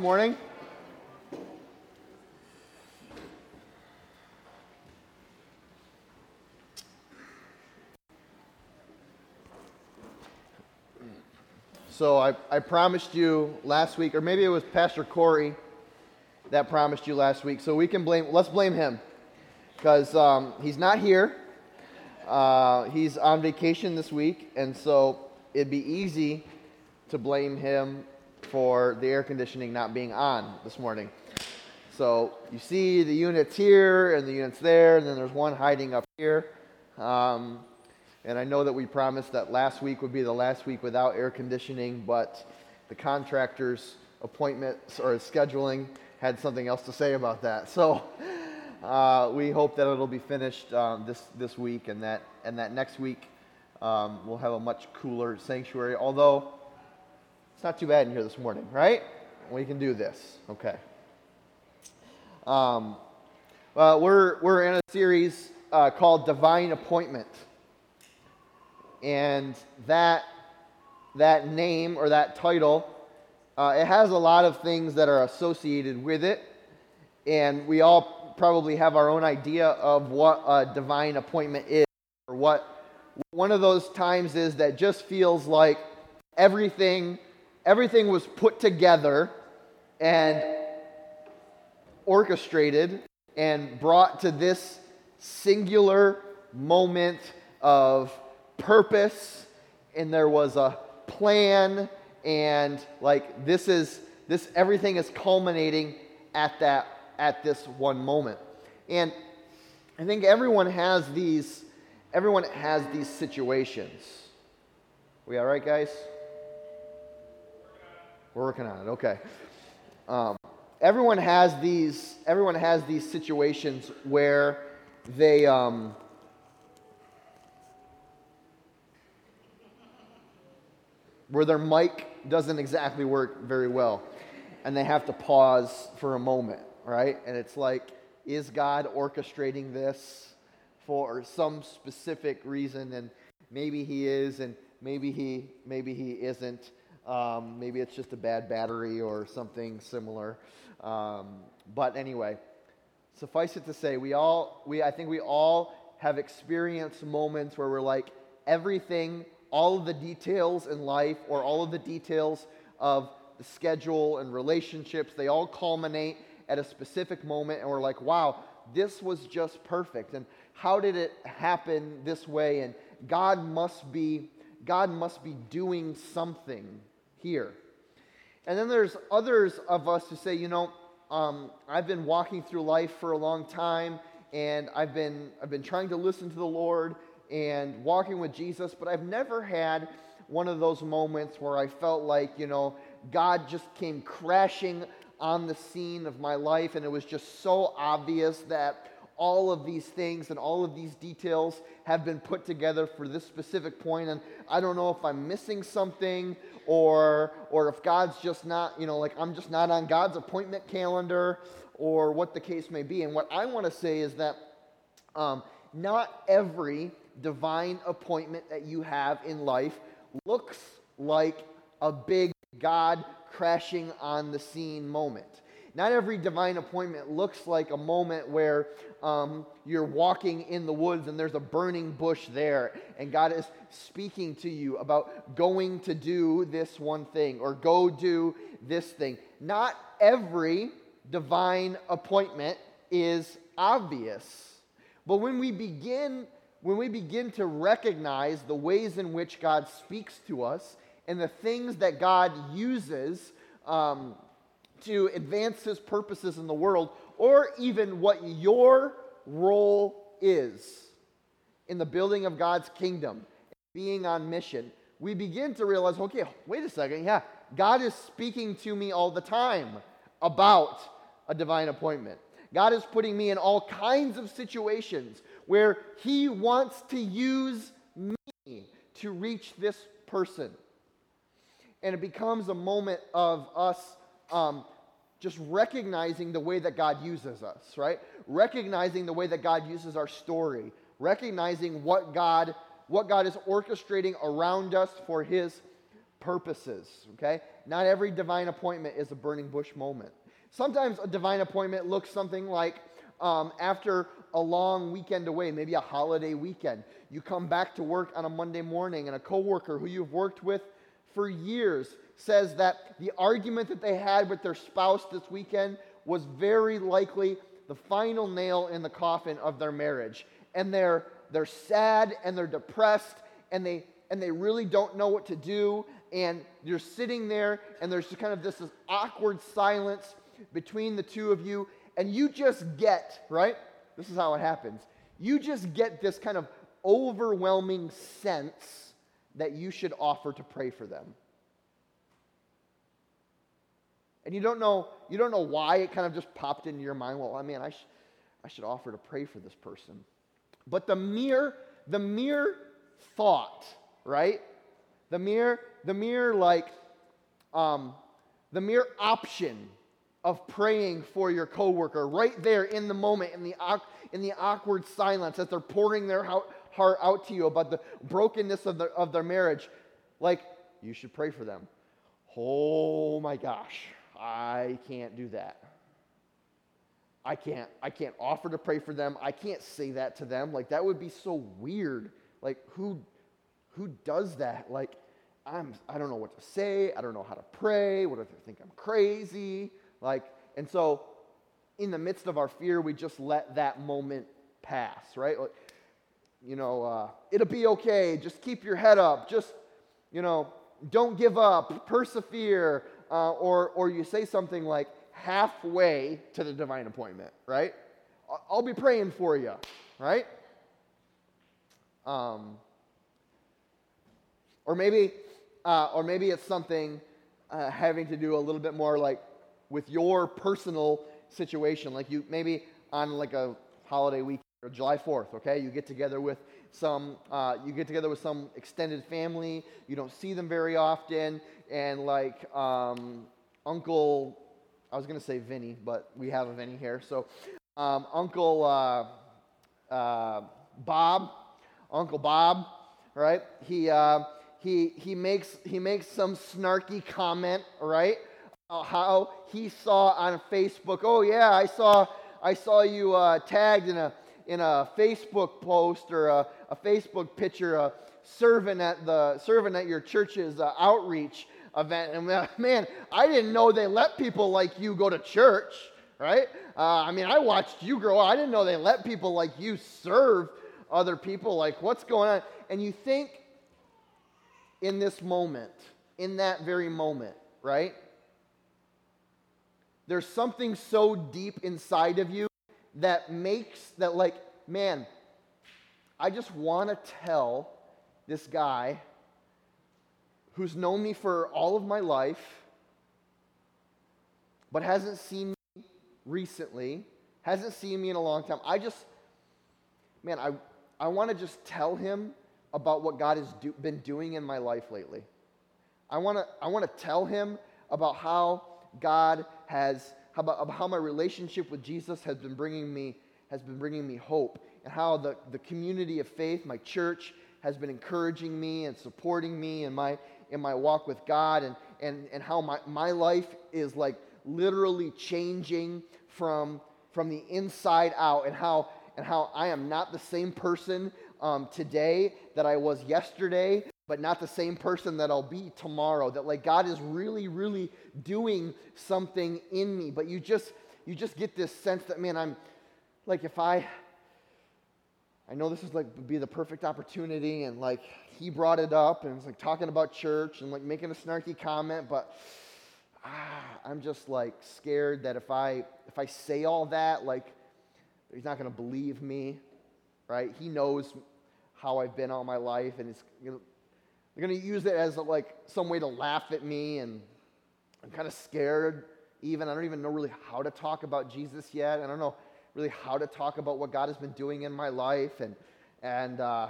morning? So I, I promised you last week, or maybe it was Pastor Corey that promised you last week. So we can blame, let's blame him because um, he's not here. Uh, he's on vacation this week, and so it'd be easy to blame him for the air conditioning not being on this morning. So you see the units here and the units there, and then there's one hiding up here. Um, and I know that we promised that last week would be the last week without air conditioning, but the contractor's appointments or scheduling had something else to say about that. So uh, we hope that it'll be finished um, this, this week and that, and that next week um, we'll have a much cooler sanctuary. Although it's not too bad in here this morning, right? We can do this. Okay. Um, uh, we're, we're in a series uh, called Divine Appointment. And that, that name or that title, uh, it has a lot of things that are associated with it. And we all probably have our own idea of what a divine appointment is, or what one of those times is that just feels like everything, everything was put together and orchestrated and brought to this singular moment of purpose. And there was a plan and like this is this everything is culminating at that at this one moment. And i think everyone has these everyone has these situations. We all right guys we're working on it okay um, everyone has these everyone has these situations where they um, where their mic doesn't exactly work very well and they have to pause for a moment, right? And it's like, is God orchestrating this for some specific reason? And maybe He is, and maybe He maybe He isn't. Um, maybe it's just a bad battery or something similar. Um, but anyway, suffice it to say, we all we I think we all have experienced moments where we're like everything all of the details in life or all of the details of the schedule and relationships, they all culminate at a specific moment, and we're like, wow, this was just perfect. And how did it happen this way? And God must be, God must be doing something here. And then there's others of us who say, you know, um, I've been walking through life for a long time, and I've been, I've been trying to listen to the Lord, and walking with Jesus, but I've never had one of those moments where I felt like, you know, God just came crashing on the scene of my life, and it was just so obvious that all of these things and all of these details have been put together for this specific point and i don't know if i'm missing something or or if god's just not you know like i'm just not on god's appointment calendar or what the case may be and what i want to say is that um, not every divine appointment that you have in life looks like a big God crashing on the scene moment. Not every divine appointment looks like a moment where um, you're walking in the woods and there's a burning bush there, and God is speaking to you about going to do this one thing or go do this thing. Not every divine appointment is obvious. But when we begin when we begin to recognize the ways in which God speaks to us and the things that God uses um, to advance his purposes in the world, or even what your role is in the building of God's kingdom, being on mission, we begin to realize okay, wait a second, yeah, God is speaking to me all the time about a divine appointment. God is putting me in all kinds of situations where He wants to use me to reach this person. And it becomes a moment of us um, just recognizing the way that God uses us, right? Recognizing the way that God uses our story, recognizing what God, what God is orchestrating around us for His purposes, okay? Not every divine appointment is a burning bush moment. Sometimes a divine appointment looks something like um, after a long weekend away, maybe a holiday weekend, you come back to work on a Monday morning and a coworker who you've worked with for years says that the argument that they had with their spouse this weekend was very likely the final nail in the coffin of their marriage. And they're, they're sad and they're depressed and they, and they really don't know what to do. And you're sitting there and there's just kind of this, this awkward silence between the two of you. And you just get, right? This is how it happens. You just get this kind of overwhelming sense that you should offer to pray for them. And you don't know, you don't know why it kind of just popped into your mind. Well, I mean, I, sh- I should offer to pray for this person. But the mere, the mere thought, right? The mere, the mere like, um, the mere option of praying for your coworker right there in the moment, in the, in the awkward silence as they're pouring their heart out to you about the brokenness of, the, of their marriage, like, you should pray for them. Oh my gosh, I can't do that. I can't I can't offer to pray for them. I can't say that to them. Like that would be so weird. Like who who does that? Like I'm I don't know what to say. I don't know how to pray. What if they think I'm crazy? Like and so in the midst of our fear, we just let that moment pass, right? Like, you know, uh, it'll be okay. Just keep your head up. Just, you know, don't give up. Persevere uh, or, or you say something like halfway to the divine appointment, right? I'll be praying for you, right? Um, or maybe, uh, or maybe it's something uh, having to do a little bit more like with your personal situation. Like you maybe on like a holiday week or July 4th, okay? You get together with some, uh, you get together with some extended family. You don't see them very often, and like um, Uncle, I was gonna say Vinny, but we have a Vinny here. So um, Uncle uh, uh, Bob, Uncle Bob, right? He uh, he he makes he makes some snarky comment, right? how he saw on Facebook. Oh yeah, I saw I saw you uh, tagged in a in a Facebook post or a, a Facebook picture, uh, serving at the serving at your church's uh, outreach event. And uh, man, I didn't know they let people like you go to church, right? Uh, I mean, I watched you grow. I didn't know they let people like you serve other people. Like, what's going on? And you think in this moment, in that very moment, right? There's something so deep inside of you that makes that like, man, I just want to tell this guy who's known me for all of my life, but hasn't seen me recently, hasn't seen me in a long time. I just, man, I, I want to just tell him about what God has do, been doing in my life lately. I want to I want to tell him about how God has about, about how my relationship with Jesus has been bringing me has been bringing me hope and how the, the community of faith, my church, has been encouraging me and supporting me in my in my walk with God and and, and how my, my life is like literally changing from from the inside out and how and how I am not the same person um, today that I was yesterday, but not the same person that I'll be tomorrow. That like God is really, really doing something in me. But you just you just get this sense that man, I'm like if I I know this is like be the perfect opportunity, and like he brought it up and was like talking about church and like making a snarky comment, but ah, I'm just like scared that if I if I say all that, like he's not to believe me, right? He knows how I've been all my life, and it's you know, they're going to use it as a, like some way to laugh at me, and I'm kind of scared. Even I don't even know really how to talk about Jesus yet. I don't know really how to talk about what God has been doing in my life, and and uh,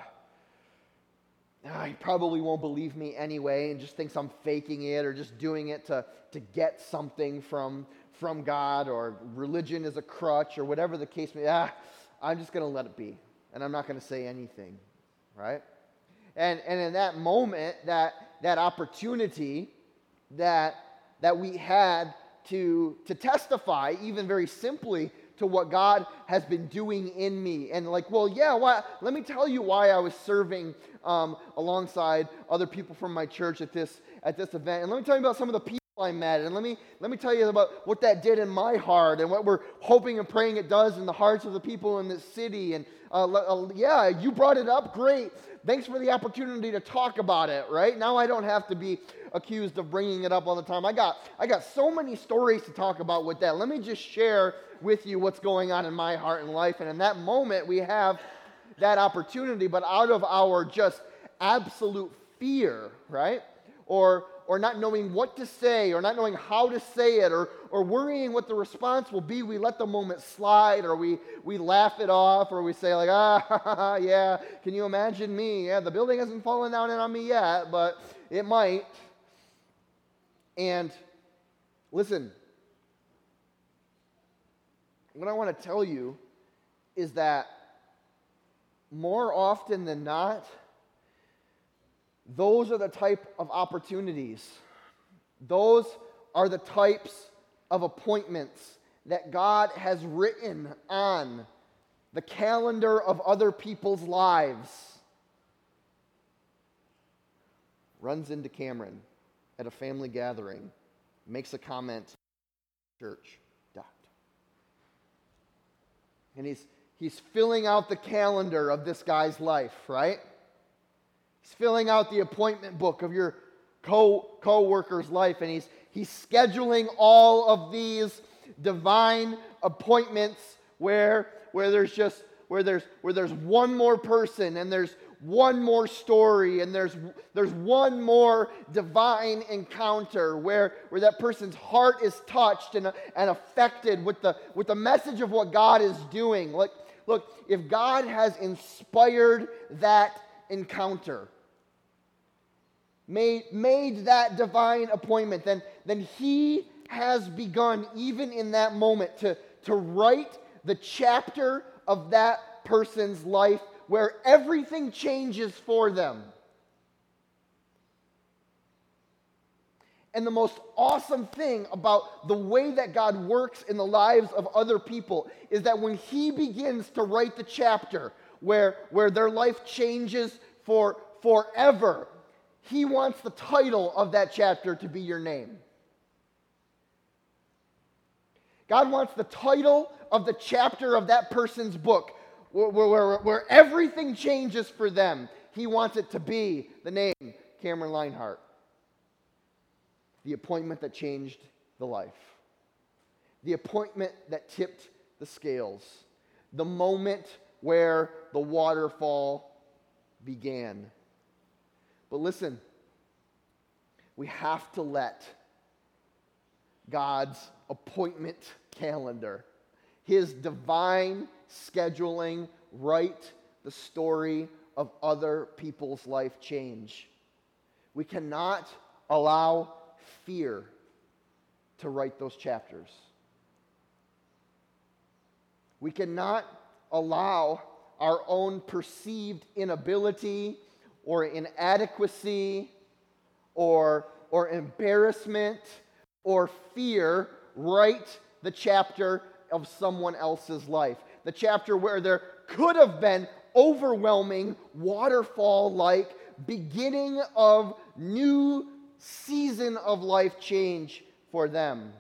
ah, he probably won't believe me anyway, and just thinks I'm faking it or just doing it to to get something from from God, or religion is a crutch, or whatever the case may. be. Ah, I'm just going to let it be, and I'm not going to say anything, right? And and in that moment, that that opportunity that, that we had to, to testify, even very simply, to what God has been doing in me. And like, well, yeah, why, let me tell you why I was serving um, alongside other people from my church at this, at this event. And let me tell you about some of the people I met. And let me, let me tell you about what that did in my heart and what we're hoping and praying it does in the hearts of the people in this city. And uh, uh, yeah, you brought it up. Great. Thanks for the opportunity to talk about it, right? Now I don't have to be accused of bringing it up all the time. I got, I got so many stories to talk about with that. Let me just share with you what's going on in my heart and life. And in that moment, we have that opportunity, but out of our just absolute fear, right? Or, or not knowing what to say, or not knowing how to say it, or, or worrying what the response will be, we let the moment slide, or we, we laugh it off, or we say, like, ah, yeah, can you imagine me? Yeah, the building hasn't fallen down on me yet, but it might. And listen, what I want to tell you is that more often than not, those are the type of opportunities. Those are the types of appointments that God has written on the calendar of other people's lives. Runs into Cameron at a family gathering, makes a comment, church, dot. And he's, he's filling out the calendar of this guy's life, right? He's filling out the appointment book of your co worker's life, and he's, he's scheduling all of these divine appointments where, where there's just where there's where there's one more person and there's one more story and there's there's one more divine encounter where where that person's heart is touched and, and affected with the with the message of what God is doing. Look, look, if God has inspired that encounter, made, made that divine appointment, then, then He has begun, even in that moment, to, to write the chapter of that person's life where everything changes for them. And the most awesome thing about the way that God works in the lives of other people is that when He begins to write the chapter where, where their life changes for forever, He wants the title of that chapter to be your name. God wants the title of the chapter of that person's book where, where, where everything changes for them. He wants it to be the name Cameron Linehart the appointment that changed the life, the appointment that tipped the scales, the moment where the waterfall began. But listen, we have to let God's appointment calendar, his divine scheduling, write the story of other people's life change. We cannot allow fear to write those chapters. We cannot allow our own perceived inability or inadequacy or, or embarrassment or fear write the chapter of someone else's life. The chapter where there could have been overwhelming waterfall like beginning of new season of life change for them.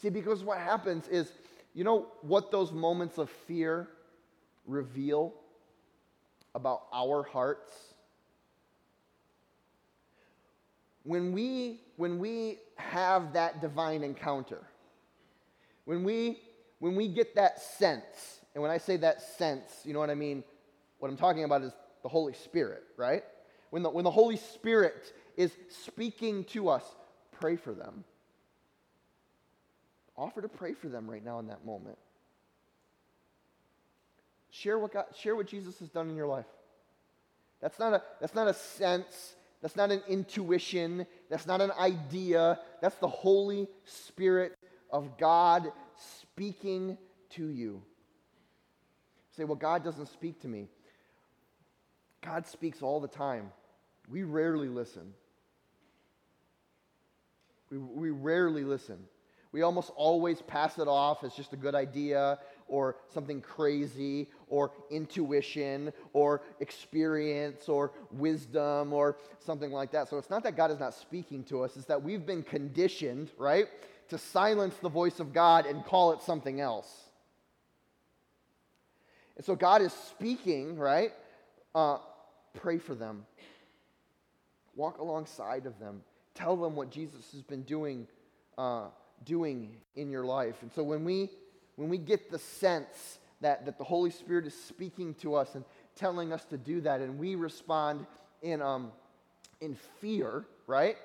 See, because what happens is, you know what those moments of fear reveal about our hearts? When we, when we have that divine encounter, when we, when we get that sense, and when I say that sense, you know what I mean? What I'm talking about is the Holy Spirit, right? when the, when the Holy Spirit is speaking to us, pray for them. Offer to pray for them right now in that moment. Share what, God, share what Jesus has done in your life. That's not, a, that's not a sense. That's not an intuition. That's not an idea. That's the Holy Spirit of God speaking to you. say, well, God doesn't speak to me. God speaks all the time. we rarely listen. We, we rarely listen. We almost always pass it off as just a good idea or something crazy or intuition or experience or wisdom or something like that. So it's not that God is not speaking to us, it's that we've been conditioned, right, to silence the voice of God and call it something else. And so God is speaking, right? Uh, pray for them, walk alongside of them, tell them what Jesus has been doing. Uh, doing in your life. And so when we when we get the sense that, that the Holy Spirit is speaking to us and telling us to do that, and we respond in, um, in fear, right?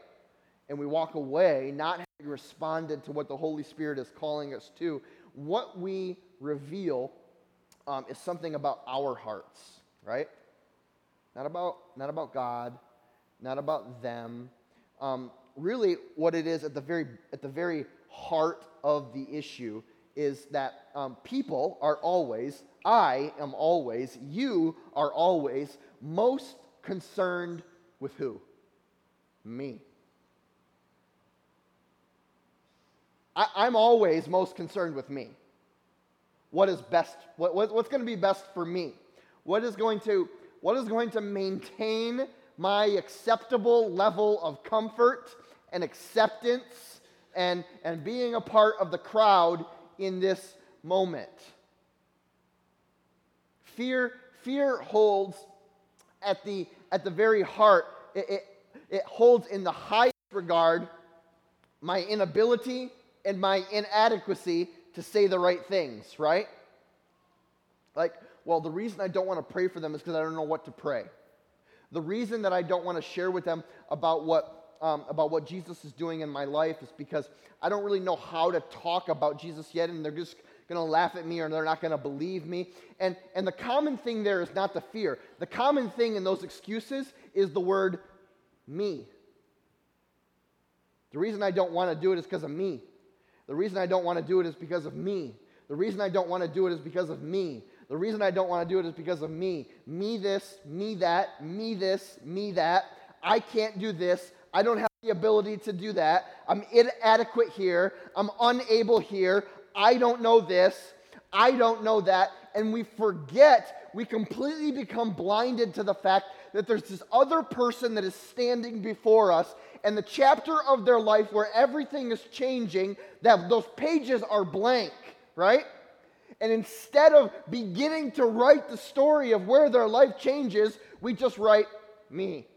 And we walk away not having responded to what the Holy Spirit is calling us to, what we reveal um, is something about our hearts, right? Not about, not about God, not about them. Um, really, what it is at the very, at the very heart of the issue is that um, people are always, I am always, you are always most concerned with who? Me. I, am always most concerned with me. What is best? What, what, what's going to be best for me? What is going to what is going to maintain my acceptable level of comfort and acceptance and, and being a part of the crowd in this moment. Fear, fear holds at the, at the very heart, it, it, it holds in the highest regard my inability and my inadequacy to say the right things, right? Like, well, the reason I don't want to pray for them is because I don't know what to pray. The reason that I don't want to share with them about what um, about what Jesus is doing in my life is because I don't really know how to talk about Jesus yet, and they're just going to laugh at me or they're not going to believe me. And, and the common thing there is not the fear. The common thing in those excuses is the word me. The reason I don't want to do it is because of me. The reason I don't want to do it is because of me. The reason I don't want to do it is because of me. The reason I don't want to do it is because of me. Me this, me that, me this, me that. I can't do this. I don't have the ability to do that. I'm inadequate here. I'm unable here. I don't know this. I don't know that. And we forget, we completely become blinded to the fact that there's this other person that is standing before us and the chapter of their life where everything is changing, that those pages are blank, right? And instead of beginning to write the story of where their life changes, we just write me.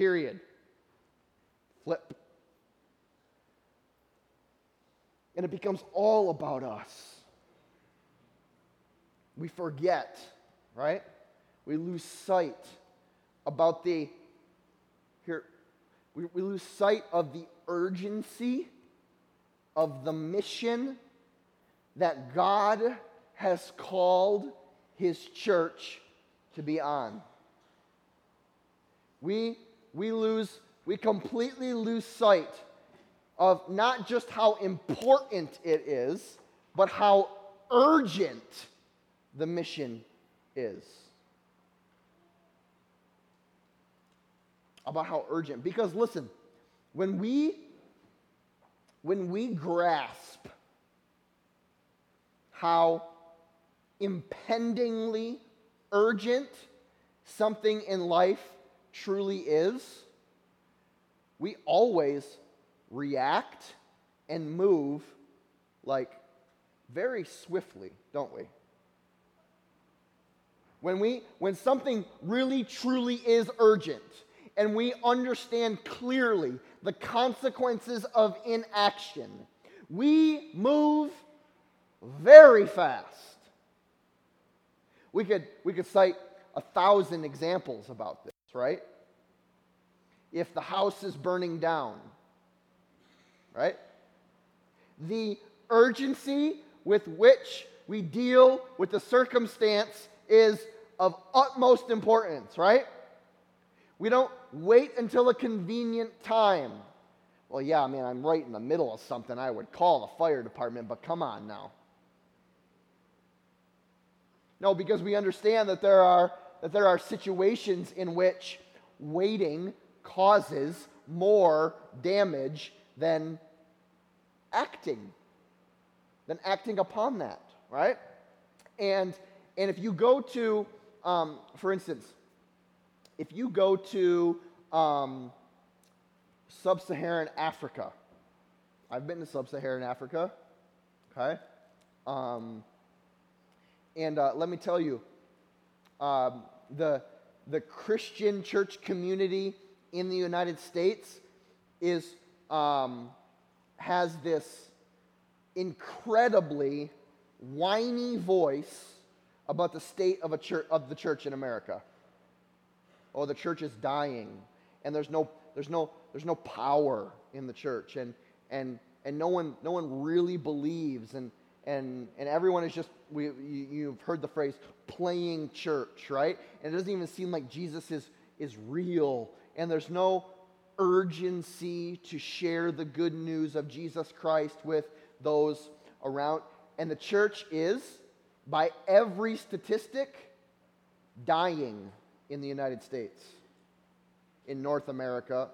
Period. Flip. And it becomes all about us. We forget, right? We lose sight about the, here, we, we lose sight of the urgency of the mission that God has called his church to be on. We, we lose we completely lose sight of not just how important it is, but how urgent the mission is. About how urgent. Because listen, when we when we grasp how impendingly urgent something in life truly is, we always react and move like very swiftly, don't we? When we when something really truly is urgent and we understand clearly the consequences of inaction, we move very fast. We could we could cite a thousand examples about this, right? if the house is burning down. Right? The urgency with which we deal with the circumstance is of utmost importance, right? We don't wait until a convenient time. Well, yeah, I mean, I'm right in the middle of something. I would call the fire department, but come on now. No, because we understand that there are, that there are situations in which waiting causes more damage than acting, than acting upon that, right? And, and if you go to, um, for instance, if you go to um, sub Saharan Africa, I've been to sub Saharan Africa, okay? Um, and uh, let me tell you, um, the, the Christian church community in the United States is, um, has this incredibly whiny voice about the state of, a church, of the church in America. Oh, the church is dying, and there's no, there's no, there's no power in the church, and, and, and no, one, no one really believes, and, and, and everyone is just, we, you, you've heard the phrase, playing church, right? And it doesn't even seem like Jesus is, is real, and there's no urgency to share the good news of Jesus Christ with those around. And the church is, by every statistic, dying in the United States, in North America,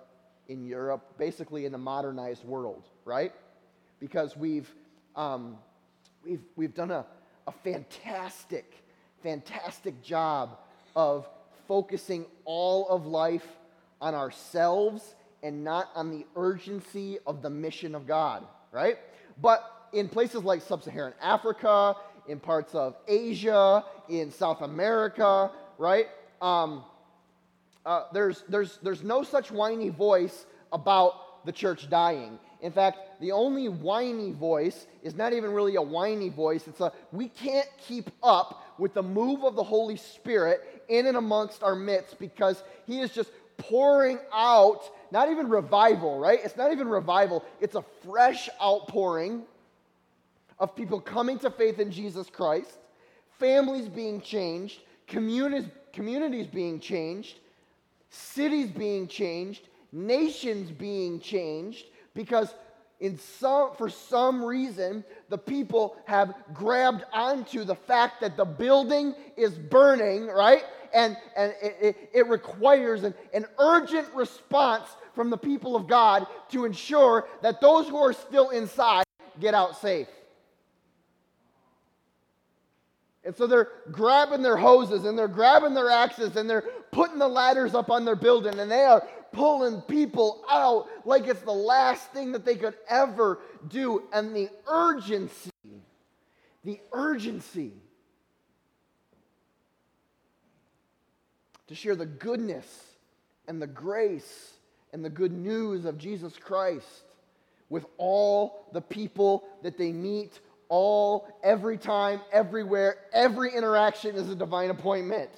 in Europe, basically in the modernized world, right? Because we've, um, we've, we've done a, a fantastic, fantastic job of focusing all of life on ourselves and not on the urgency of the mission of God, right? But in places like sub Saharan Africa, in parts of Asia, in South America, right? Um, uh, there's, there's, there's no such whiny voice about the church dying. In fact, the only whiny voice is not even really a whiny voice. It's a we can't keep up with the move of the Holy Spirit in and amongst our midst because He is just pouring out, not even revival, right? It's not even revival, it's a fresh outpouring of people coming to faith in Jesus Christ, families being changed, communities, communities being changed, cities being changed, nations being changed, because in some, for some reason, the people have grabbed onto the fact that the building is burning, right? And, and it, it requires an, an urgent response from the people of God to ensure that those who are still inside get out safe. And so they're grabbing their hoses and they're grabbing their axes and they're putting the ladders up on their building and they are pulling people out like it's the last thing that they could ever do. And the urgency, the urgency to share the goodness and the grace and the good news of Jesus Christ with all the people that they meet all, every time, everywhere, every interaction is a divine appointment.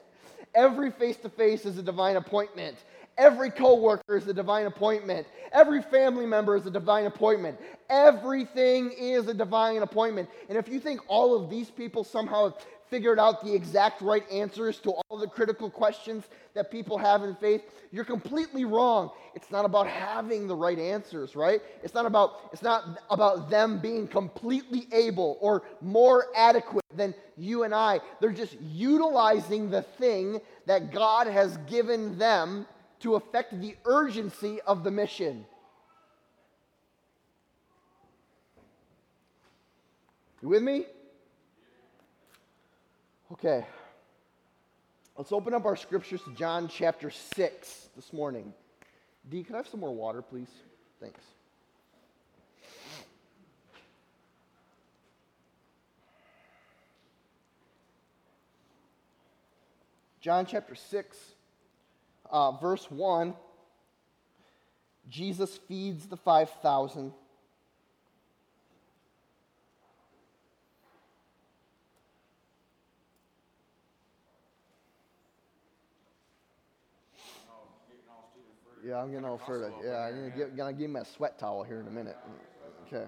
Every face to face is a divine appointment. Every coworker is a divine appointment. Every family member is a divine appointment. Everything is a divine appointment. And if you think all of these people somehow have figured out the exact right answers to all the critical questions that people have in faith, you're completely wrong. It's not about having the right answers, right? It's not about it's not about them being completely able or more adequate than you and I. They're just utilizing the thing that God has given them to affect the urgency of the mission. You with me? Okay. Let's open up our scriptures to John chapter 6 this morning. D, can I have some more water, please? Thanks. John chapter 6 uh, verse 1, Jesus feeds the 5,000. Yeah, I'm getting all further. Yeah, I'm gonna give, gonna give him a sweat towel here in a minute. Okay.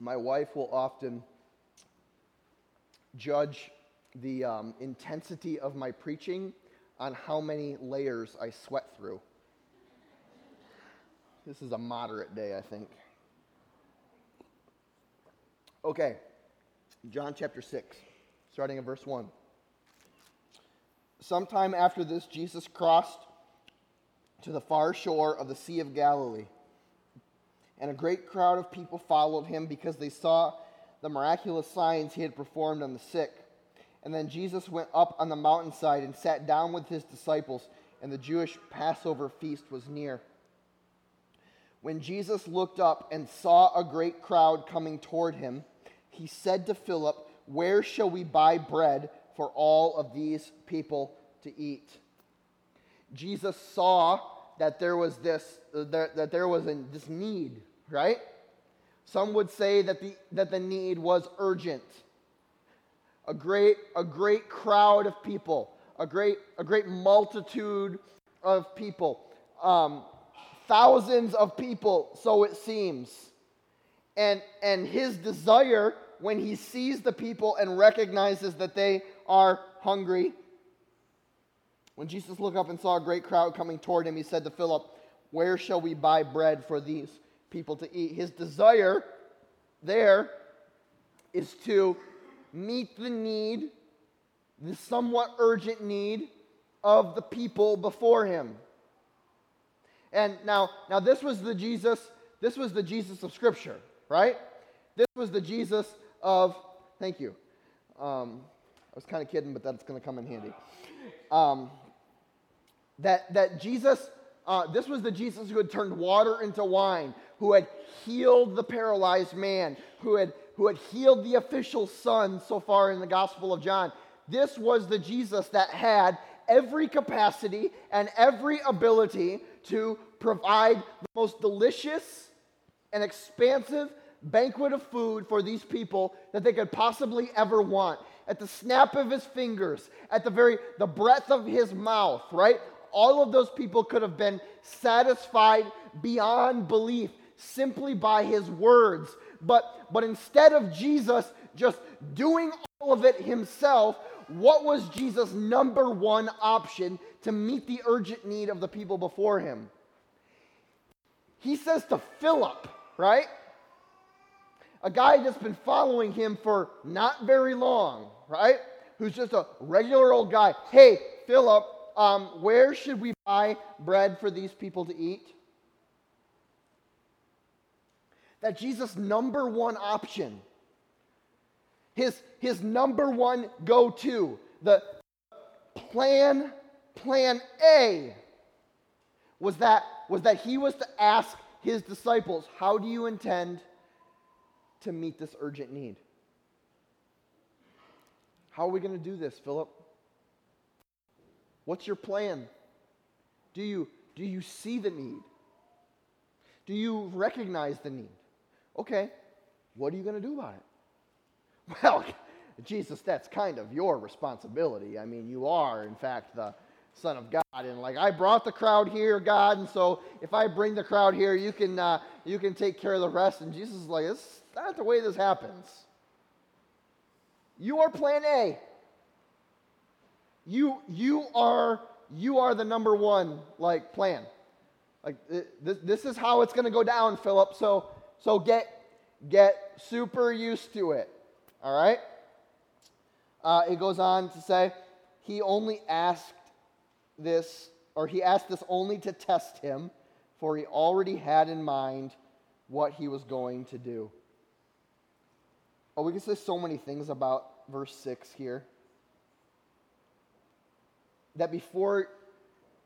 My wife will often judge the um, intensity of my preaching on how many layers I sweat through. This is a moderate day, I think. Okay, John chapter 6, starting at verse 1. Sometime after this, Jesus crossed to the far shore of the Sea of Galilee. And a great crowd of people followed him because they saw the miraculous signs he had performed on the sick. And then Jesus went up on the mountainside and sat down with his disciples, and the Jewish Passover feast was near. When Jesus looked up and saw a great crowd coming toward him, he said to Philip, Where shall we buy bread for all of these people to eat? Jesus saw that there was this that, that there was this need, right? Some would say that the that the need was urgent. A great a great crowd of people, a great a great multitude of people, um, thousands of people, so it seems. And and his desire when he sees the people and recognizes that they are hungry when Jesus looked up and saw a great crowd coming toward him, he said to Philip, Where shall we buy bread for these people to eat? His desire there is to meet the need, the somewhat urgent need of the people before him. And now, now this was the Jesus, this was the Jesus of Scripture, right? This was the Jesus of, thank you. Um, I was kind of kidding, but that's going to come in handy. Um, that, that Jesus, uh, this was the Jesus who had turned water into wine, who had healed the paralyzed man, who had, who had healed the official son so far in the Gospel of John. This was the Jesus that had every capacity and every ability to provide the most delicious and expansive banquet of food for these people that they could possibly ever want. At the snap of his fingers at the very the breath of his mouth right? All of those people could have been satisfied beyond belief simply by his words. But, but instead of Jesus just doing all of it himself, what was Jesus' number one option to meet the urgent need of the people before him? He says to Philip, right? A guy that's been following him for not very long, right? Who's just a regular old guy. Hey, Philip, um, where should we buy bread for these people to eat? That Jesus' number one option, his, his number one go to, the plan, plan A, was that, was that he was to ask his disciples, How do you intend to meet this urgent need? How are we going to do this, Philip? What's your plan? Do you, do you see the need? Do you recognize the need? Okay, what are you going to do about it? Well, Jesus, that's kind of your responsibility. I mean, you are, in fact, the Son of God. And like, I brought the crowd here, God, and so if I bring the crowd here, you can, uh, you can take care of the rest. And Jesus is like, it's not the way this happens. You are plan A. You, you, are, you are the number one like plan. Like this, this is how it's going to go down, Philip. So, so get, get super used to it. All right? Uh, it goes on to say, he only asked this, or he asked this only to test him, for he already had in mind what he was going to do. Oh, we can say so many things about verse 6 here that before,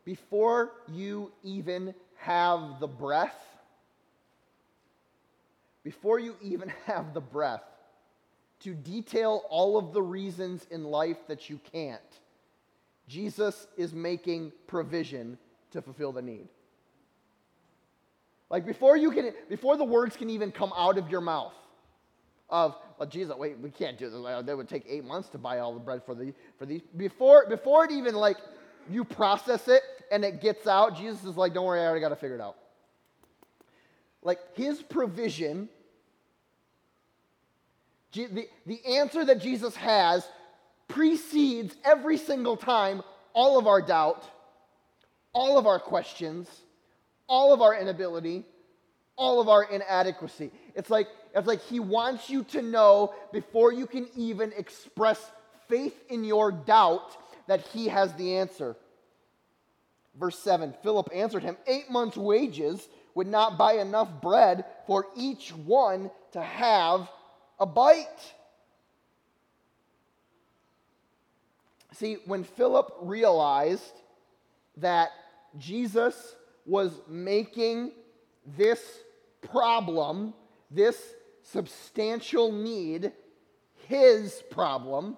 before you even have the breath, before you even have the breath to detail all of the reasons in life that you can't, Jesus is making provision to fulfill the need. Like before you can, before the words can even come out of your mouth, of well, Jesus, wait, we can't do this. That would take eight months to buy all the bread for the for these. Before before it even like you process it and it gets out, Jesus is like, don't worry, I already got to figure it out. Like his provision, the, the answer that Jesus has precedes every single time all of our doubt, all of our questions, all of our inability, all of our inadequacy. It's like it's like he wants you to know before you can even express faith in your doubt that he has the answer. Verse 7 Philip answered him, Eight months' wages would not buy enough bread for each one to have a bite. See, when Philip realized that Jesus was making this problem, this substantial need, his problem,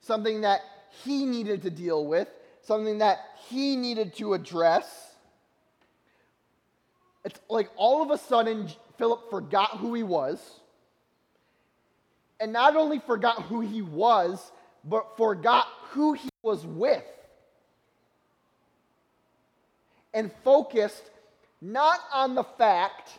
something that he needed to deal with, something that he needed to address. It's like all of a sudden, Philip forgot who he was. And not only forgot who he was, but forgot who he was with. And focused not on the fact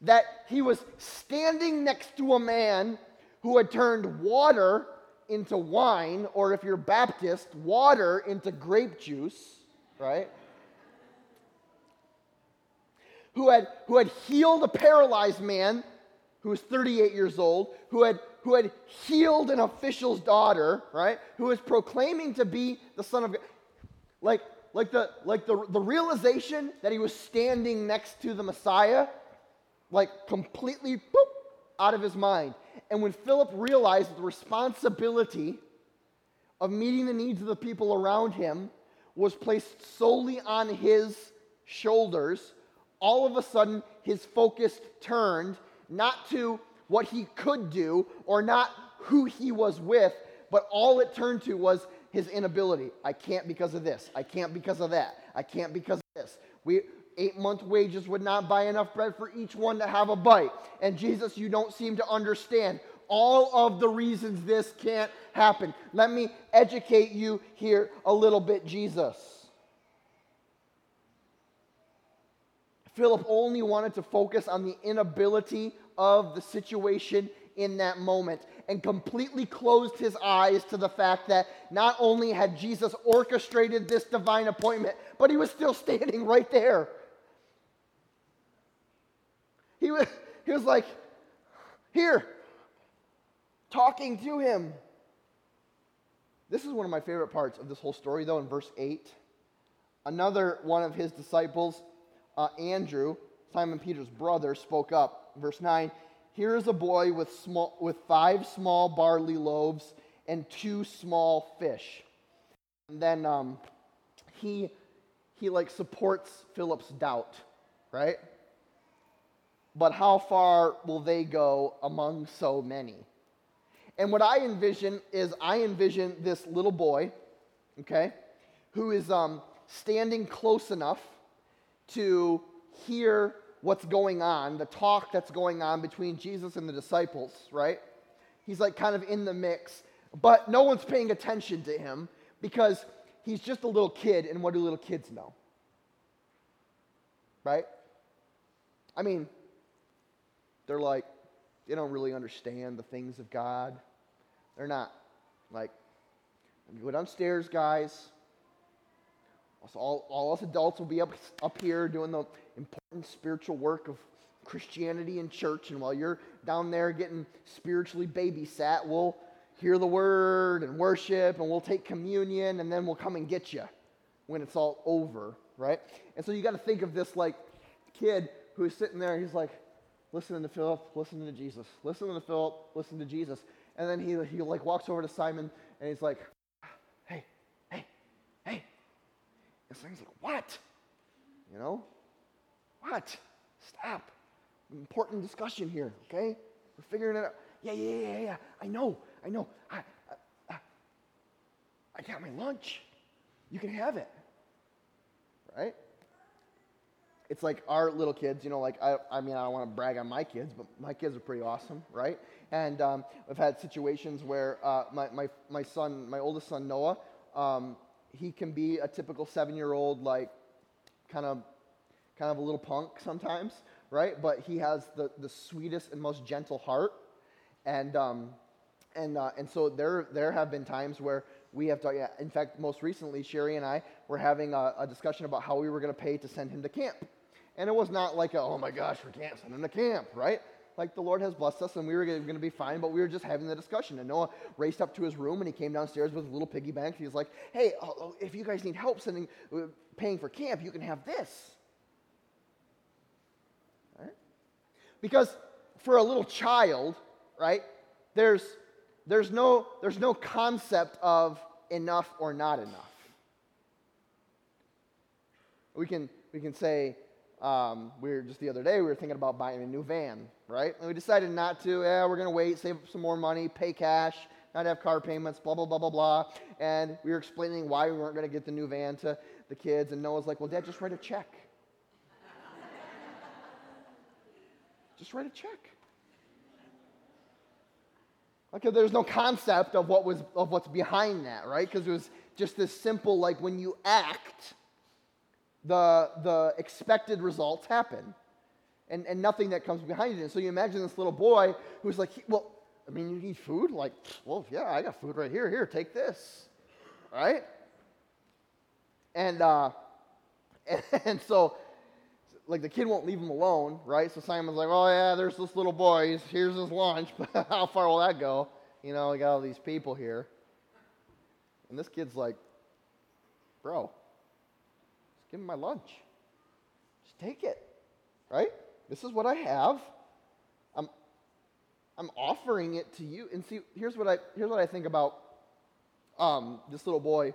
that he was standing next to a man who had turned water into wine, or if you're Baptist, water into grape juice, right? Who had, who had healed a paralyzed man who was 38 years old, who had who had healed an official's daughter, right? Who was proclaiming to be the Son of God. Like, like, the, like the, the realization that he was standing next to the Messiah, like completely boop, out of his mind. And when Philip realized the responsibility of meeting the needs of the people around him was placed solely on his shoulders, all of a sudden his focus turned not to what he could do or not who he was with, but all it turned to was his inability. I can't because of this. I can't because of that. I can't because of this. We eight month wages would not buy enough bread for each one to have a bite. And Jesus, you don't seem to understand all of the reasons this can't happen. Let me educate you here a little bit, Jesus. Philip only wanted to focus on the inability of the situation in that moment and completely closed his eyes to the fact that not only had Jesus orchestrated this divine appointment, but he was still standing right there. He was, he was like, here, talking to him. This is one of my favorite parts of this whole story, though, in verse 8. Another one of his disciples, uh, Andrew, Simon Peter's brother, spoke up verse 9 Here is a boy with, small, with five small barley loaves and two small fish. And then um, he, he like supports Philip's doubt, right? But how far will they go among so many? And what I envision is I envision this little boy, okay, who is um, standing close enough to hear what's going on, the talk that's going on between Jesus and the disciples, right? He's like kind of in the mix, but no one's paying attention to him because he's just a little kid, and what do little kids know? Right? I mean, they're like, they don't really understand the things of God. They're not like, go downstairs, guys. All, all us adults will be up, up here doing the important spiritual work of Christianity and church. And while you're down there getting spiritually babysat, we'll hear the word and worship and we'll take communion and then we'll come and get you when it's all over, right? And so you got to think of this like kid who's sitting there, he's like, listening to Philip, listening to Jesus, listening to Philip, listening to Jesus. And then he, he like walks over to Simon and he's like, hey, hey, hey. And Simon's like, what? You know? What? Stop. Important discussion here, okay? We're figuring it out. Yeah, yeah, yeah, yeah. I know, I know. I, I, I got my lunch. You can have it. Right? It's like our little kids, you know, like, I, I mean, I don't want to brag on my kids, but my kids are pretty awesome, right? And um, I've had situations where uh, my, my, my son, my oldest son, Noah, um, he can be a typical seven year old, like, kind of kind of a little punk sometimes, right? But he has the, the sweetest and most gentle heart. And, um, and, uh, and so there, there have been times where we have to, yeah, in fact, most recently, Sherry and I were having a, a discussion about how we were going to pay to send him to camp. And it was not like, a, oh my gosh, we can't send him to camp, right? Like the Lord has blessed us and we were going to be fine, but we were just having the discussion. And Noah raced up to his room and he came downstairs with a little piggy bank. He was like, hey, oh, oh, if you guys need help sending, uh, paying for camp, you can have this. Right? Because for a little child, right, there's, there's, no, there's no concept of enough or not enough. We can, we can say, um, we were just the other day, we were thinking about buying a new van, right? And we decided not to. Yeah, we're going to wait, save some more money, pay cash, not have car payments, blah, blah, blah, blah, blah. And we were explaining why we weren't going to get the new van to the kids. And Noah's like, well, Dad, just write a check. Just write a check. Okay, there's no concept of what was of what's behind that, right? Because it was just this simple, like when you act, the the expected results happen, and and nothing that comes behind it. And so you imagine this little boy who's like, well, I mean, you need food, like, well, yeah, I got food right here. Here, take this, right? And uh, and, and so like the kid won't leave him alone, right? So Simon's like, oh yeah, there's this little boy. Here's his lunch. But how far will that go? You know, we got all these people here. And this kid's like, bro, just give him my lunch. Just take it, right? This is what I have. I'm, I'm offering it to you. And see, here's what I, here's what I think about um, this little boy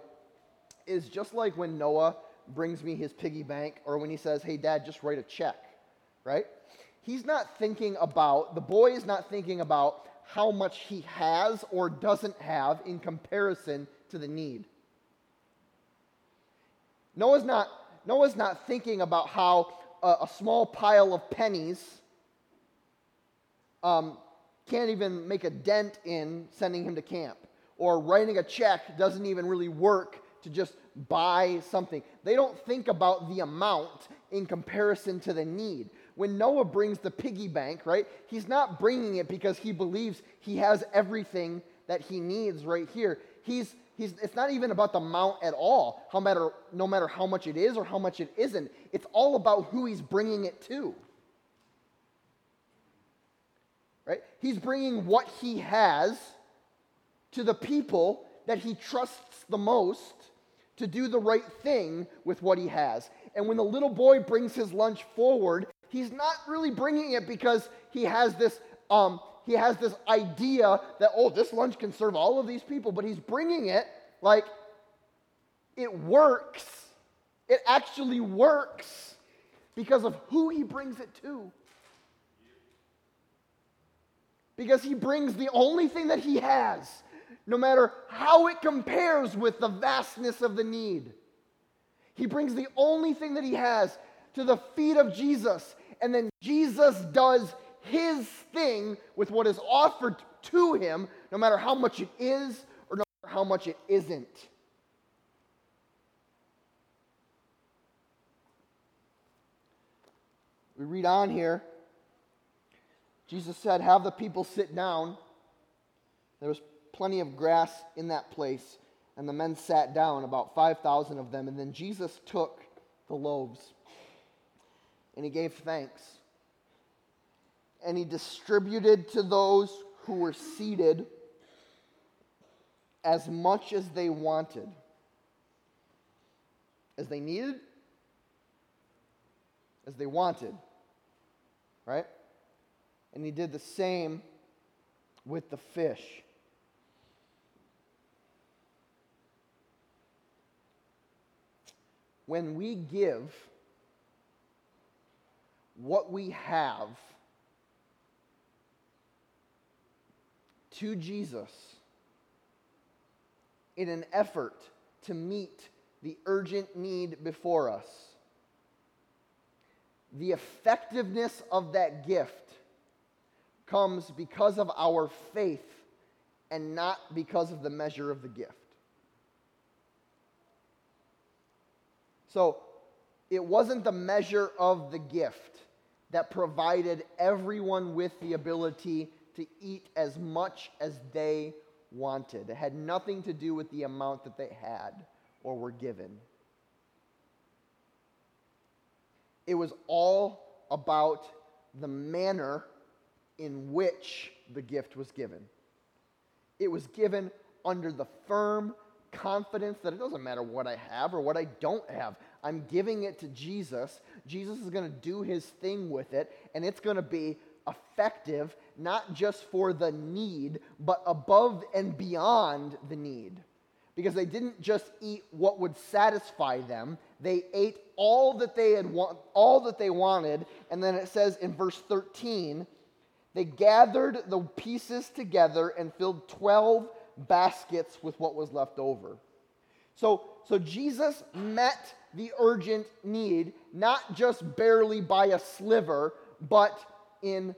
is just like when Noah brings me his piggy bank or when he says, hey, dad, just write a check, right? He's not thinking about, the boy is not thinking about how much he has or doesn't have in comparison to the need. Noah's not, Noah's not thinking about how a, a small pile of pennies um, can't even make a dent in sending him to camp, or writing a check doesn't even really work to just buy something. They don't think about the amount in comparison to the need. When Noah brings the piggy bank, right, he's not bringing it because he believes he has everything that he needs right here. He's, he's, it's not even about the amount at all, no matter, no matter how much it is or how much it isn't. It's all about who he's bringing it to. Right? He's bringing what he has to the people that he trusts the most to do the right thing with what he has. And when the little boy brings his lunch forward, he's not really bringing it because he has this um, he has this idea that oh this lunch can serve all of these people, but he's bringing it like it works. It actually works because of who he brings it to. Because he brings the only thing that he has no matter how it compares with the vastness of the need. He brings the only thing that he has to the feet of Jesus, and then Jesus does his thing with what is offered to him, no matter how much it is or no matter how much it isn't. We read on here. Jesus said, Have the people sit down. There was plenty of grass in that place. And the men sat down, about 5,000 of them. And then Jesus took the loaves and he gave thanks. And he distributed to those who were seated as much as they wanted. As they needed, as they wanted. Right? And he did the same with the fish. When we give what we have to Jesus in an effort to meet the urgent need before us, the effectiveness of that gift comes because of our faith and not because of the measure of the gift. So it wasn't the measure of the gift that provided everyone with the ability to eat as much as they wanted. It had nothing to do with the amount that they had or were given. it was all about the manner in which the gift was given. It was given under the firm confidence that it doesn't matter what I have or what I don't have. I'm giving it to Jesus. Jesus is going to do his thing with it, and it's going to be effective, not just for the need, but above and beyond the need. Because they didn't just eat what would satisfy them, they ate all that they had want, all that they wanted, and then it says in verse 13, they gathered the pieces together and filled 12 baskets with what was left over. So, so Jesus met the urgent need, not just barely by a sliver, but in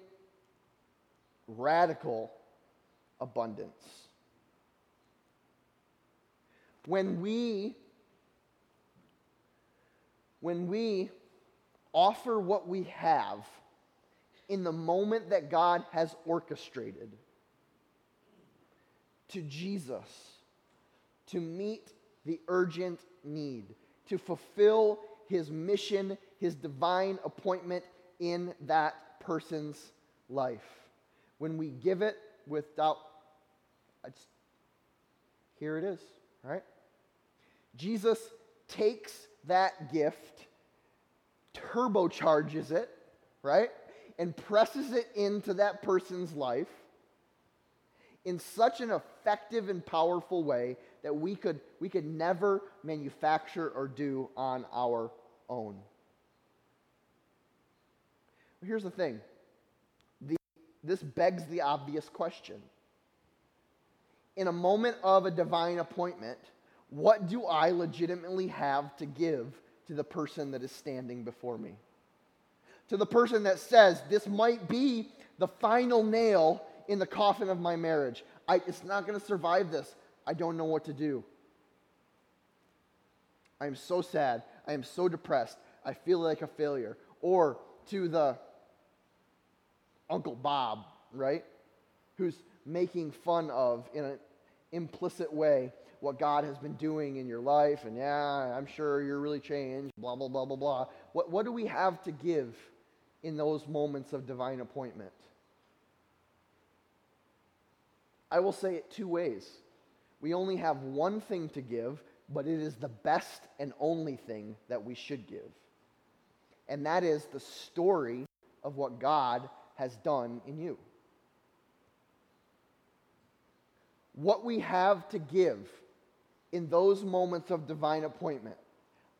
radical abundance. When we when we offer what we have in the moment that God has orchestrated to Jesus to meet the urgent need, to fulfill his mission, his divine appointment in that person's life. When we give it without, here it is, right? Jesus takes that gift, turbocharges it, right? And presses it into that person's life in such an effective and powerful way that we could, we could never manufacture or do on our own. Here's the thing the, this begs the obvious question. In a moment of a divine appointment, what do I legitimately have to give to the person that is standing before me? To the person that says, This might be the final nail in the coffin of my marriage. I, it's not going to survive this. I don't know what to do. I am so sad. I am so depressed. I feel like a failure. Or to the Uncle Bob, right? Who's making fun of, in an implicit way, what God has been doing in your life. And yeah, I'm sure you're really changed, blah, blah, blah, blah, blah. What, what do we have to give in those moments of divine appointment? I will say it two ways. We only have one thing to give, but it is the best and only thing that we should give. And that is the story of what God has done in you. What we have to give in those moments of divine appointment,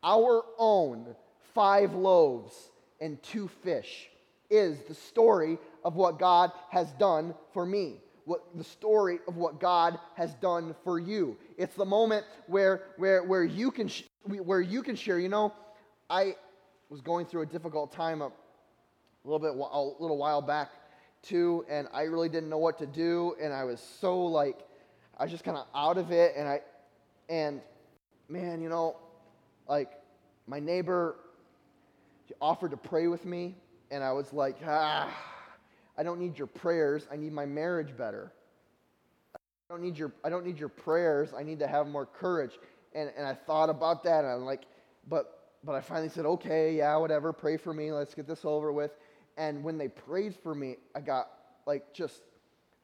our own five loaves and two fish, is the story of what God has done for me what the story of what God has done for you. It's the moment where where where you can sh- where you can share. You know, I was going through a difficult time a little bit a little while back too, and I really didn't know what to do, and I was so like I was just kind of out of it, and I and man, you know, like my neighbor offered to pray with me, and I was like ah I don't need your prayers. I need my marriage better. I don't need your, I don't need your prayers. I need to have more courage. And, and I thought about that, and I'm like, but, but I finally said, okay, yeah, whatever, pray for me. Let's get this over with. And when they prayed for me, I got like just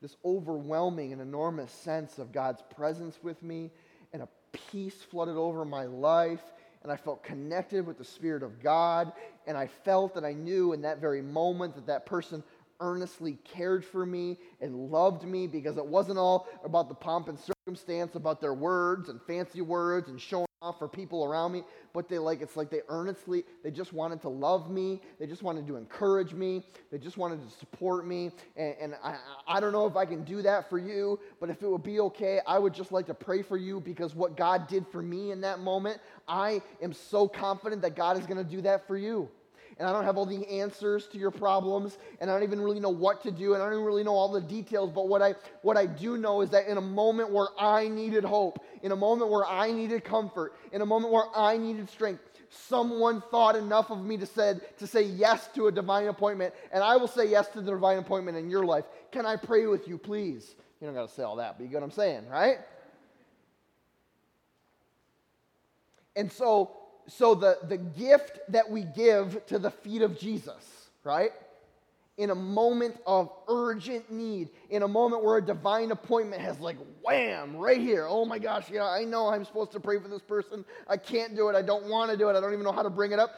this overwhelming and enormous sense of God's presence with me, and a peace flooded over my life and I felt connected with the Spirit of God, and I felt that I knew in that very moment that that person earnestly cared for me and loved me because it wasn't all about the pomp and circumstance, about their words and fancy words and showing off for people around me, but they like it's like they earnestly they just wanted to love me, they just wanted to encourage me, they just wanted to support me, and, and I, I don't know if I can do that for you, but if it would be okay, I would just like to pray for you because what God did for me in that moment, I am so confident that God is going to do that for you and I don't have all the answers to your problems, and I don't even really know what to do, and I don't even really know all the details. But what I, what I do know is that in a moment where I needed hope, in a moment where I needed comfort, in a moment where I needed strength, someone thought enough of me to, said, to say yes to a divine appointment, and I will say yes to the divine appointment in your life. Can I pray with you, please? You don't got to say all that, but you get what I'm saying, right? And so so the, the gift that we give to the feet of Jesus, right? In a moment of urgent need, in a moment where a divine appointment has like wham, right here. Oh my gosh, yeah, I know I'm supposed to pray for this person. I can't do it. I don't want to do it. I don't even know how to bring it up.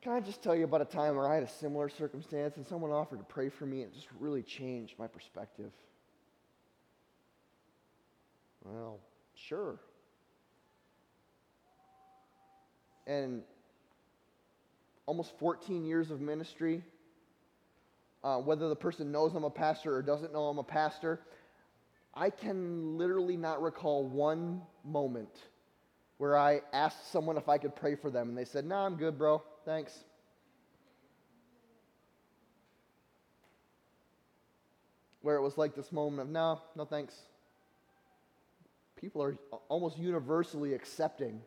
Can I just tell you about a time where I had a similar circumstance and someone offered to pray for me and it just really changed my perspective? Well, sure. And almost 14 years of ministry, uh, whether the person knows I'm a pastor or doesn't know I'm a pastor, I can literally not recall one moment where I asked someone if I could pray for them and they said, Nah, I'm good, bro. Thanks. Where it was like this moment of, No, no thanks. People are almost universally accepting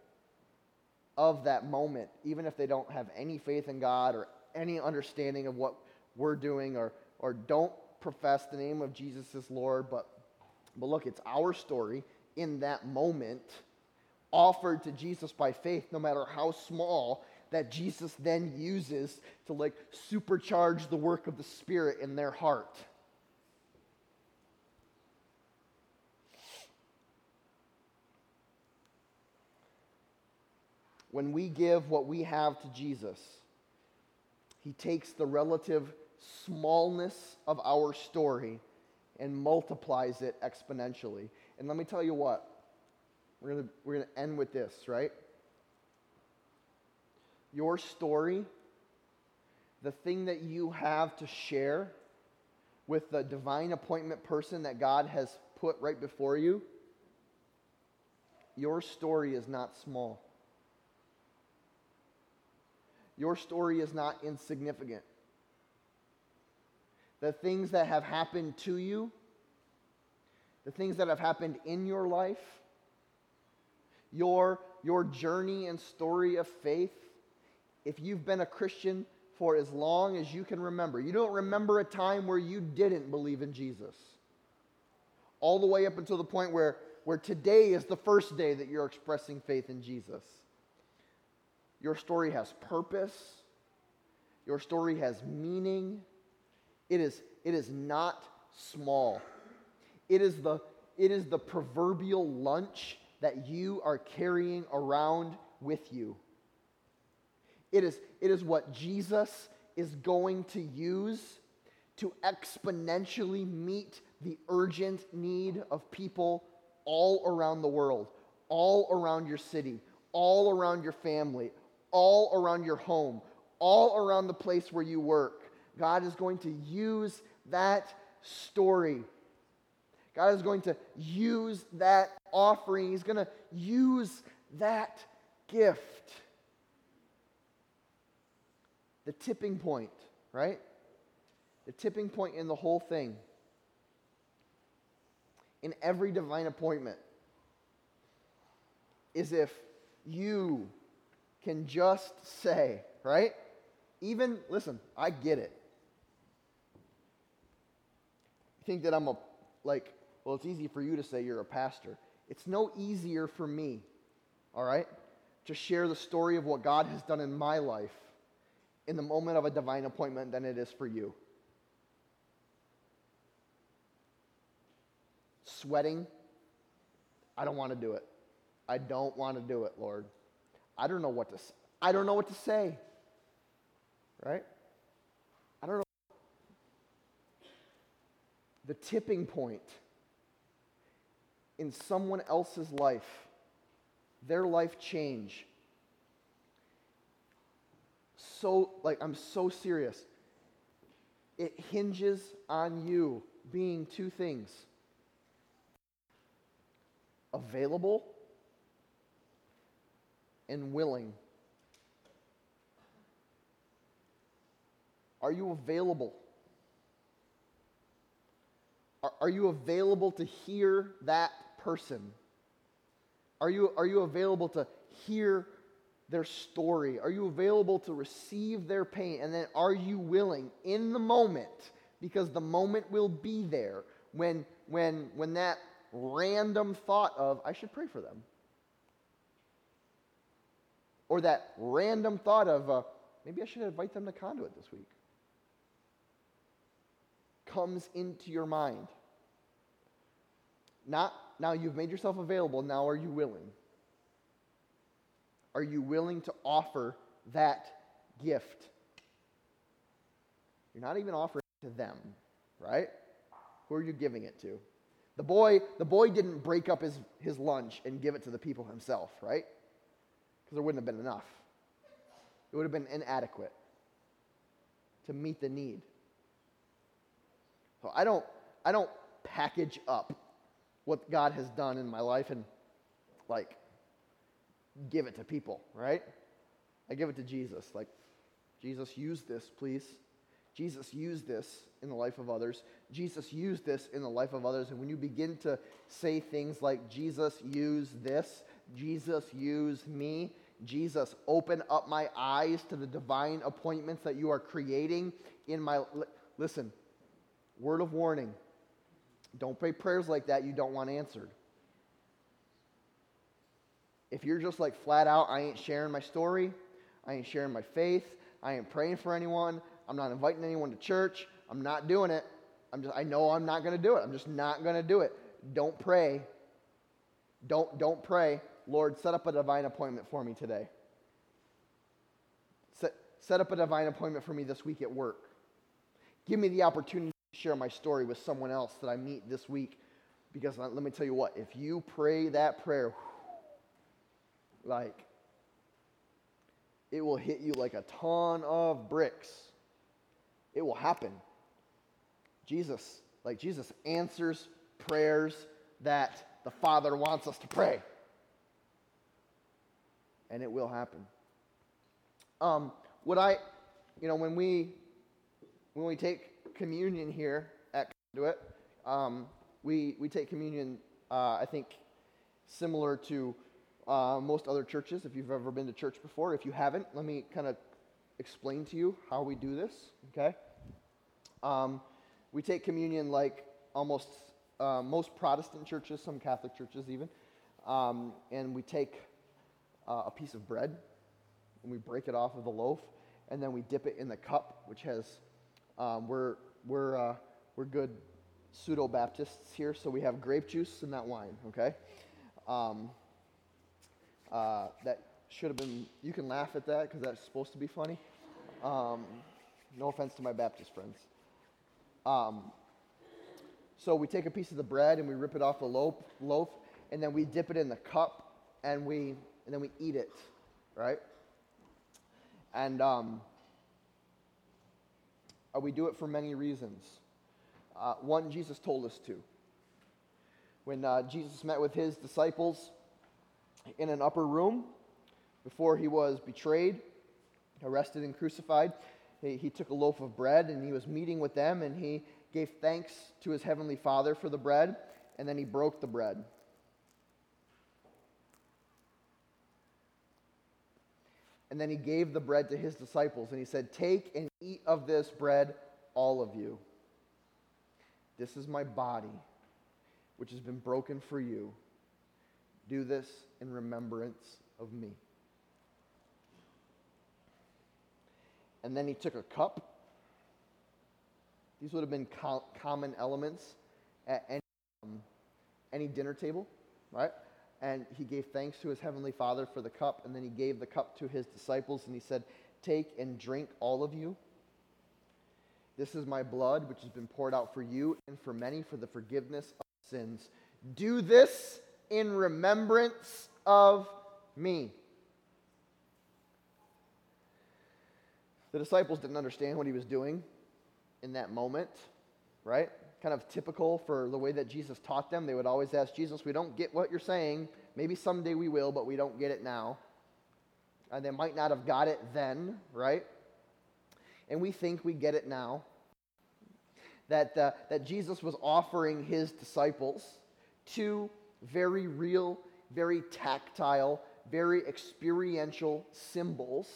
of that moment, even if they don't have any faith in God or any understanding of what we're doing or, or don't profess the name of Jesus as Lord. But, but look, it's our story in that moment offered to Jesus by faith, no matter how small, that Jesus then uses to like supercharge the work of the Spirit in their heart. When we give what we have to Jesus, He takes the relative smallness of our story and multiplies it exponentially. And let me tell you what, we're going we're going to end with this, right? Your story, the thing that you have to share with the divine appointment person that God has put right before you, your story is not small. Your story is not insignificant. The things that have happened to you, the things that have happened in your life, your, your journey and story of faith, if you've been a Christian for as long as you can remember, you don't remember a time where you didn't believe in Jesus. All the way up until the point where, where today is the first day that you're expressing faith in Jesus. Your story has purpose. Your story has meaning. It is, it is not small. It is, the, it is the proverbial lunch that you are carrying around with you. It is, it is what Jesus is going to use to exponentially meet the urgent need of people all around the world, all around your city, all around your family, all around your home, all around the place where you work. God is going to use that story God is going to use that offering, He's going to use that gift. The tipping point, right? The tipping point in the whole thing, in every divine appointment, is if you can just say, right? Even, listen, I get it. You think that I'm a, like, well, it's easy for you to say you're a pastor. It's no easier for me, all right, to share the story of what God has done in my life in the moment of a divine appointment than it is for you. Sweating, I don't want to do it. I don't want to do it, Lord. I don't know what to I don't know what to say. Right? I don't know. The tipping point in someone else's life, their life change. So, like, I'm so serious. It hinges on you being two things available and willing. Are you available? Are, are you available to hear that person? Are you, are you available to hear their story? Are you available to receive their pain? And then are you willing in the moment, because the moment will be there when, when, when that random thought of, I should pray for them. Or that random thought of uh, maybe I should invite them to conduit this week comes into your mind. Not now you've made yourself available, now are you willing? Are you willing to offer that gift? You're not even offering it to them, right? Who are you giving it to? The boy, the boy didn't break up his, his lunch and give it to the people himself, right? Because there wouldn't have been enough. It would have been inadequate to meet the need. So I don't, I don't package up what God has done in my life and like give it to people, right? I give it to Jesus. Like, Jesus, use this, please. Jesus used this in the life of others. Jesus used this in the life of others. And when you begin to say things like, Jesus use this, Jesus use me, Jesus, open up my eyes to the divine appointments that you are creating in my. Listen, word of warning. Don't pray prayers like that you don't want answered. If you're just like flat out, I ain't sharing my story, I ain't sharing my faith, I ain't praying for anyone, I'm not inviting anyone to church, I'm not doing it. I'm just I know I'm not going to do it. I'm just not going to do it. Don't pray. Don't don't pray, Lord, set up a divine appointment for me today. Set, set up a divine appointment for me this week at work. Give me the opportunity to share my story with someone else that I meet this week. Because let me tell you what, if you pray that prayer, like, it will hit you like a ton of bricks. It will happen. Jesus, like Jesus answers prayers that the Father wants us to pray. And it will happen. Um, what I, you know, when we when we take communion here at Conduit, um, we we take communion. Uh, I think similar to uh, most other churches, if you've ever been to church before. If you haven't, let me kind of explain to you how we do this, okay? Um, we take communion like almost uh, most Protestant churches, some Catholic churches even, um, and we take uh, a piece of bread and we break it off of the loaf, and then we dip it in the cup, which has, um, we're, we're, uh, we're good pseudo Baptists here, so we have grape juice and that wine, okay? Um, uh, that should have been, you can laugh at that because that's supposed to be funny. Um, no offense to my Baptist friends. Um, so we take a piece of the bread and we rip it off the loaf, loaf, and then we dip it in the cup and we and then we eat it, right? And um, uh, we do it for many reasons. Uh, one, Jesus told us to. When uh, Jesus met with his disciples, in an upper room before he was betrayed, arrested, and crucified. He, he took a loaf of bread and he was meeting with them and he gave thanks to his heavenly Father for the bread and then he broke the bread. And then he gave the bread to his disciples and he said, Take and eat of this bread, all of you. This is my body, which has been broken for you. Do this in remembrance of me. And then he took a cup. These would have been co- common elements at any, um, any dinner table, right? And he gave thanks to his heavenly Father for the cup, and then he gave the cup to his disciples, and he said, Take and drink, all of you. This is my blood, which has been poured out for you and for many for the forgiveness of sins. Do this in remembrance of me. The disciples didn't understand what he was doing in that moment, right? Kind of typical for the way that Jesus taught them. They would always ask Jesus, We don't get what you're saying. Maybe someday we will, but we don't get it now. And they might not have got it then, right? And we think we get it now. That, uh, that Jesus was offering his disciples two very real, very tactile, very experiential symbols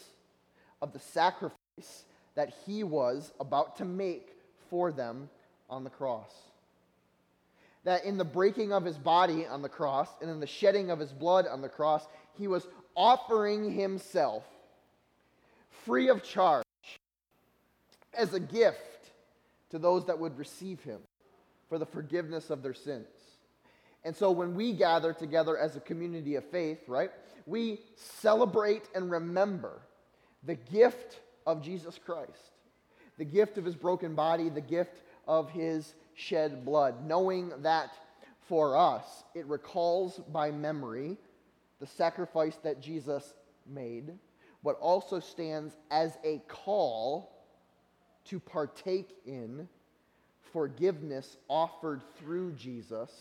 of the sacrifice that he was about to make for them on the cross. That in the breaking of his body on the cross and in the shedding of his blood on the cross, He was offering himself free of charge as a gift to those that would receive him for the forgiveness of their sins. And so when we gather together as a community of faith, right, we celebrate and remember the gift of Jesus Christ, the gift of his broken body, the gift of his shed blood, knowing that for us it recalls by memory the sacrifice that Jesus made, but also stands as a call to partake in forgiveness offered through Jesus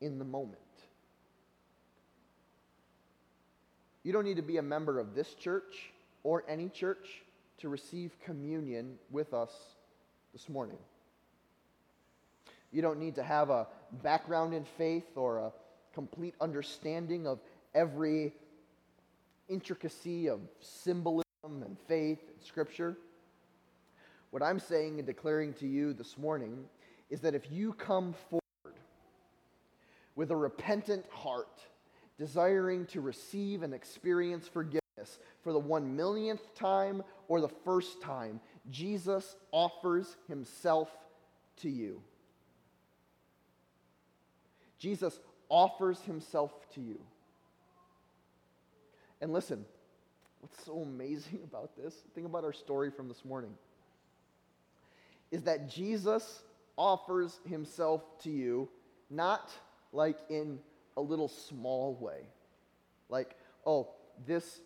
in the moment. You don't need to be a member of this church or any church to receive communion with us this morning. You don't need to have a background in faith or a complete understanding of every intricacy of symbolism and faith and scripture. What I'm saying and declaring to you this morning is that if you come forward with a repentant heart, desiring to receive and experience forgiveness for the one millionth time or the first time, Jesus offers himself to you. Jesus offers himself to you. And listen, what's so amazing about this? Think about our story from this morning. Is that Jesus offers himself to you not like in a little small way. Like, oh, this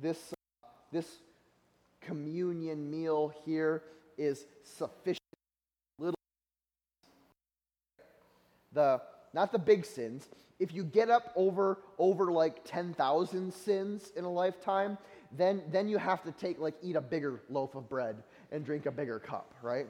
this uh, this communion meal here is sufficient little the not the big sins. If you get up over over like 10,000 sins in a lifetime, then then you have to take like eat a bigger loaf of bread and drink a bigger cup, right?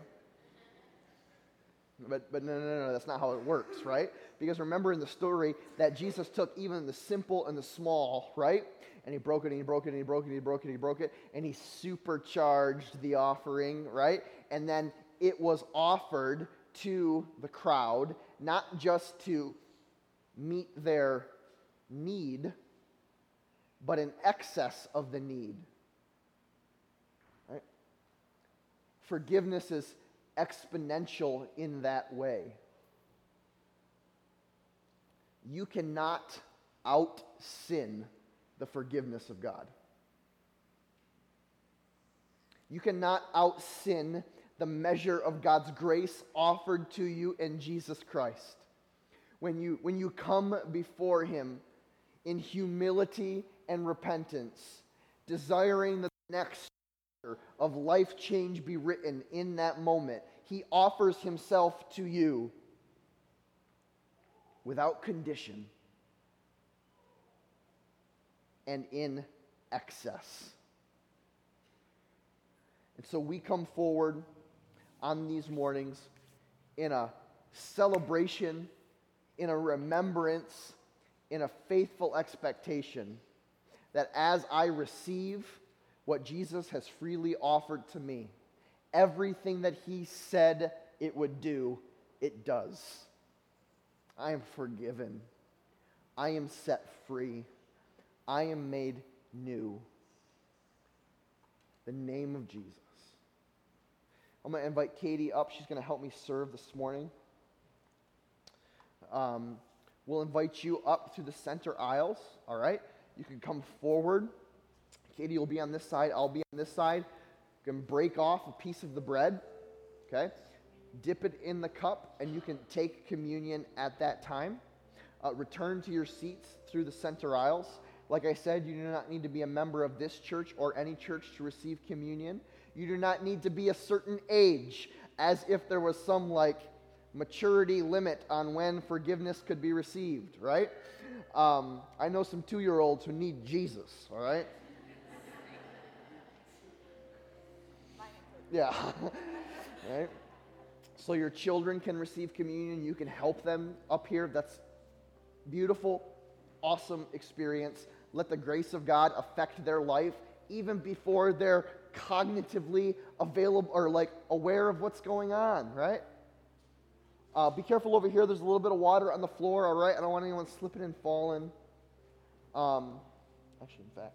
But, but no, no, no, that's not how it works, right? Because remember in the story that Jesus took even the simple and the small, right? And he broke it and he broke it and he broke it and he broke it and he broke it and he supercharged the offering, right? And then it was offered to the crowd, not just to meet their need, but in excess of the need. Right? Forgiveness is exponential in that way. You cannot out sin the forgiveness of God. You cannot out sin the measure of God's grace offered to you in Jesus Christ. When you, when you come before Him in humility and repentance, desiring the next of life change be written in that moment, He offers Himself to you without condition and in excess. And so we come forward on these mornings in a celebration, in a remembrance, in a faithful expectation that as I receive what Jesus has freely offered to me, everything that he said it would do, it does. I am forgiven. I am set free. I am made new. The name of Jesus. I'm going to invite Katie up. She's going to help me serve this morning. Um, we'll invite you up through the center aisles, all right? You can come forward. Katie will be on this side. I'll be on this side. You can break off a piece of the bread, okay? Dip it in the cup, and you can take communion at that time. Uh, return to your seats through the center aisles. Like I said, you do not need to be a member of this church or any church to receive communion. You do not need to be a certain age, as if there was some like maturity limit on when forgiveness could be received, right? Um, I know some two year olds who need Jesus, all right? Yeah. right? So your children can receive communion. You can help them up here. That's beautiful, awesome experience. Let the grace of God affect their life even before they're cognitively available or like aware of what's going on, right? Uh, be careful over here. There's a little bit of water on the floor, all right? I don't want anyone slipping and falling. Um, Actually, in fact,